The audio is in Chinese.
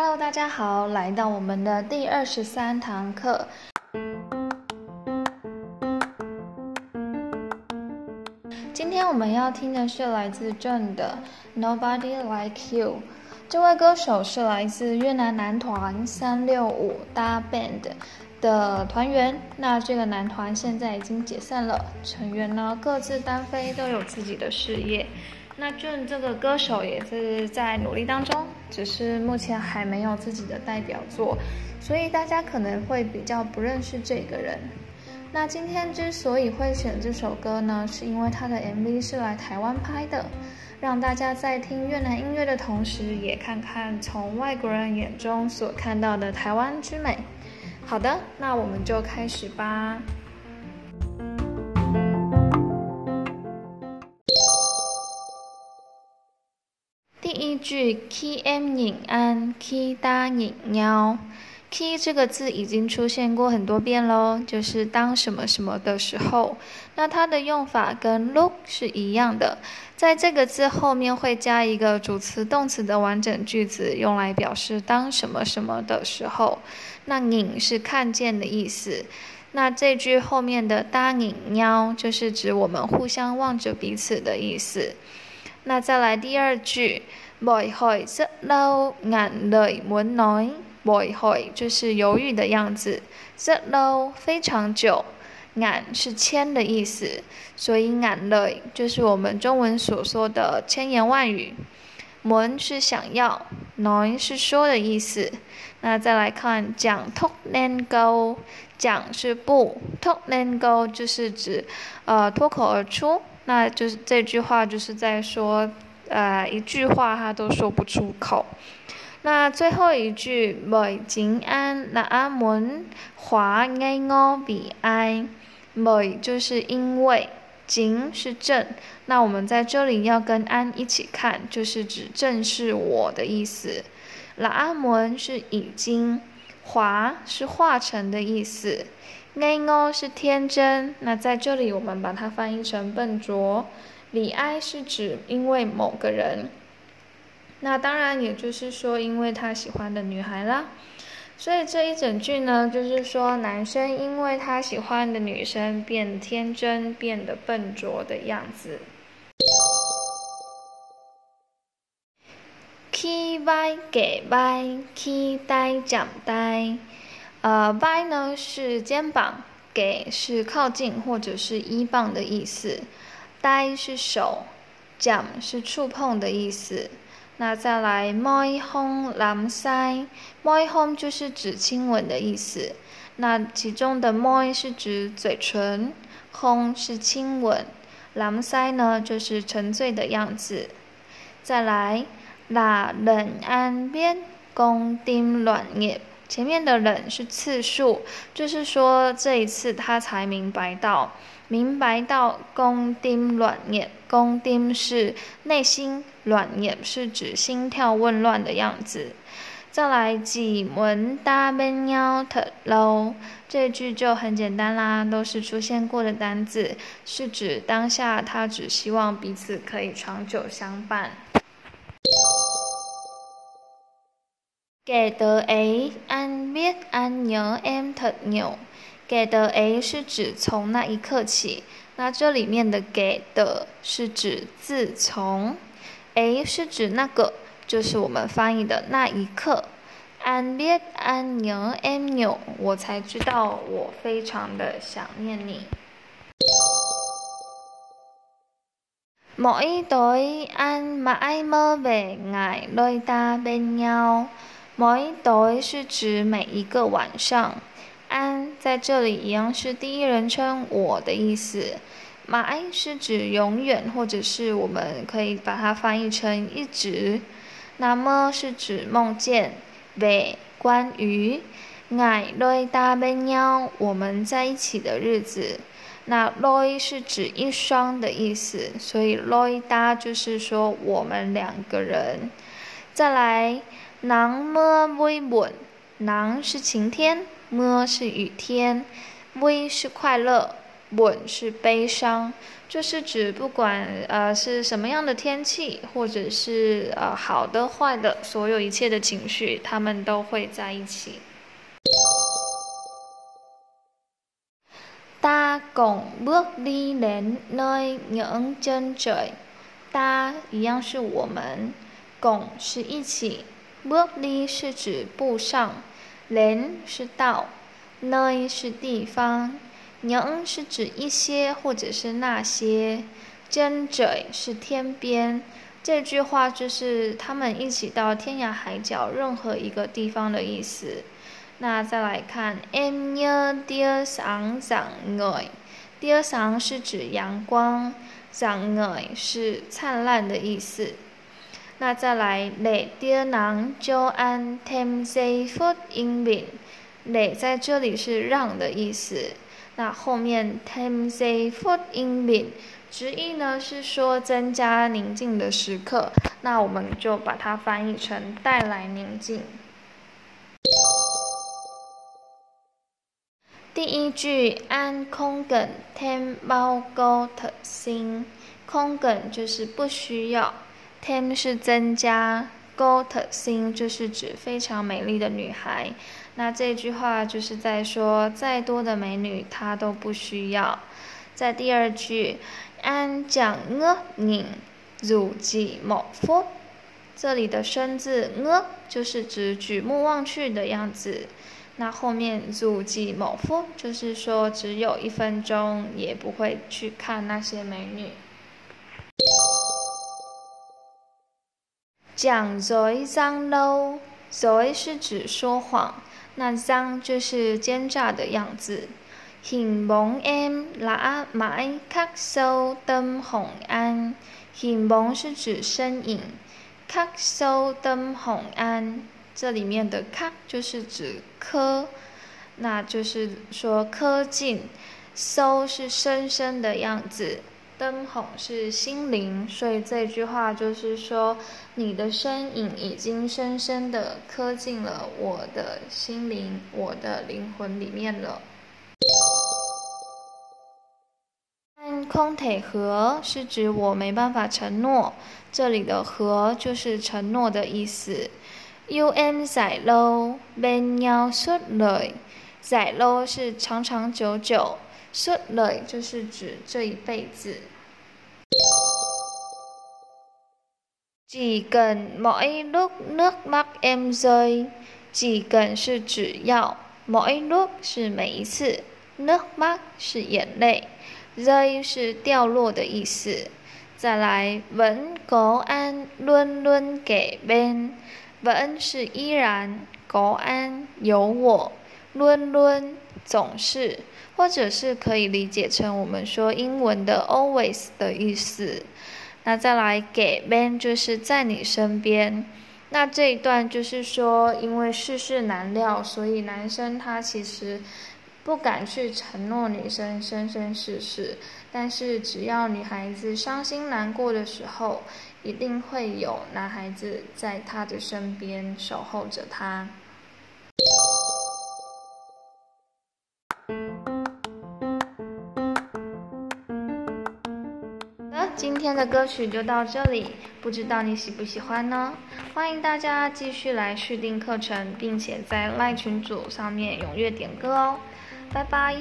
Hello，大家好，来到我们的第二十三堂课。今天我们要听的是来自郑的《Nobody Like You》。这位歌手是来自越南男团三六五大 band 的团员。那这个男团现在已经解散了，成员呢各自单飞，都有自己的事业。那俊这个歌手也是在努力当中，只是目前还没有自己的代表作，所以大家可能会比较不认识这个人。那今天之所以会选这首歌呢，是因为他的 MV 是来台湾拍的，让大家在听越南音乐的同时，也看看从外国人眼中所看到的台湾之美。好的，那我们就开始吧。句 “key m 引安 key 搭引喵 ”，“key” 这个字已经出现过很多遍喽，就是当什么什么的时候。那它的用法跟 “look” 是一样的，在这个字后面会加一个主词动词的完整句子，用来表示当什么什么的时候。那“拧”是看见的意思。那这句后面的“搭引喵”就是指我们互相望着彼此的意思。那再来第二句，boy hoy 是 lâu 眼泪 muốn nói，boy hoy 就是犹豫的样子，是 lâu 非常久，眼是千的意思，所以眼泪就是我们中文所说的千言万语，muốn 是想要，nói 是说的意思。那再来看讲 thốt nên câu，讲是不，thốt nên câu 就是指呃脱口而出。那就是这句话就是在说，呃，一句话他都说不出口。那最后一句，美景安那阿门华爱我比爱，美就是因为景是正，那我们在这里要跟安一起看，就是指正是我的意思。那阿门是已经，华是化成的意思。爱我是天真，那在这里我们把它翻译成笨拙。李哀是指因为某个人，那当然也就是说因为他喜欢的女孩啦。所以这一整句呢，就是说男生因为他喜欢的女生变天真，变得笨拙的样子。Khi vai 给 vai，khi 呆讲呆。呃拜呢是肩膀，给是靠近或者是依傍的意思，呆是手，讲是触碰的意思。那再来，moi hong lam sai，moi hong 就是指亲吻的意思。那其中的 moi 是指嘴唇，hong 是亲吻，lam sai 呢就是沉醉的样子。再来，la len an bien gong dim luan ye。前面的冷是次数，就是说这一次他才明白到，明白到宫丁卵眼，宫丁是内心，卵眼是指心跳紊乱的样子。再来几门大笨鸟特喽，这句就很简单啦，都是出现过的单字，是指当下他只希望彼此可以长久相伴。给的 A 安 biết anh nhớ em thật nhiều，给的 A 是指从那一刻起，那这里面的给的是指自从，A 是指那个，就是我们翻译的那一刻。anh biết anh nhớ em nhiều，我才知道我非常的想念你。Mỗi tối anh mãi mơ về ngày đôi ta bên nhau。每 tối 是指每一个晚上，安在这里一样是第一人称我的意思。mãi 是指永远，或者是我们可以把它翻译成一直。那么是指梦见。về 关于。ngày đôi ta bên nhau 我们在一起的日子。那 loy 是指一双的意思，所以 đôi ta 就是说我们两个人。再来。nắng mưa vui buồn，nắng 是晴天，mưa 是雨天，vui 是快乐稳是悲伤，就是指不管呃是什么样的天气，或者是呃好的坏的，所有一切的情绪，他们都会在一起。Ta cùng bước đi đến nơi những chân trời. Ta 一样是我们拱是一起。W o r l y 是指步上 l e n 是道 n e 是地方 n e 是指一些或者是那些 j e n 是天边。这句话就是他们一起到天涯海角任何一个地方的意思。那再来看 m n y a d i a s a n g z a n g n i d i a s a n g 是指阳光 z a n g n i 是灿烂的意思。那再来，để tia nắng cho anh thêm giây phút yên bình，để 在这里是让的意思。那后面 thêm giây phút yên bình，直译呢是说增加宁静的时刻。那我们就把它翻译成带来宁静。第一句安空梗添包高特心，空梗就是不需要，添是增加，高特心就是指非常美丽的女孩。那这句话就是在说，再多的美女她都不需要。在第二句安讲呃宁如寂莫夫，这里的生字呃就是指举目望去的样子。那后面入寂某夫，就是说只有一分钟，也不会去看那些美女。讲嘴脏喽，嘴是指说谎，那脏就是奸诈的样子。形容因拉买咳嗽灯红安，形容是指身影，咳嗽灯红安，这里面的咳就是指咳，那就是说咳进，嗽是深深的样子。灯红是心灵，所以这句话就是说，你的身影已经深深的刻进了我的心灵，我的灵魂里面了。空腿和是指我没办法承诺，这里的和就是承诺的意思。U M 在喽，bên nhau suốt đời，在喽是长长久久 ，suốt đời 就是指这一辈子。Chỉ cần mỗi lúc nước mắt em rơi，chỉ cần 是只要，mỗi lúc 是每一次，nước mắt 是眼泪，rơi 是掉落的意思。再来，vẫn có anh luôn luôn kể bên。vẫn 是依然，国安有我，luôn luôn 总是，或者是可以理解成我们说英文的 always 的意思。那再来给 ben 就是在你身边。那这一段就是说，因为世事难料，所以男生他其实不敢去承诺女生生生世世。但是只要女孩子伤心难过的时候，一定会有男孩子在她的身边守候着她。今天的歌曲就到这里，不知道你喜不喜欢呢？欢迎大家继续来续订课程，并且在赖群组上面踊跃点歌哦，拜拜。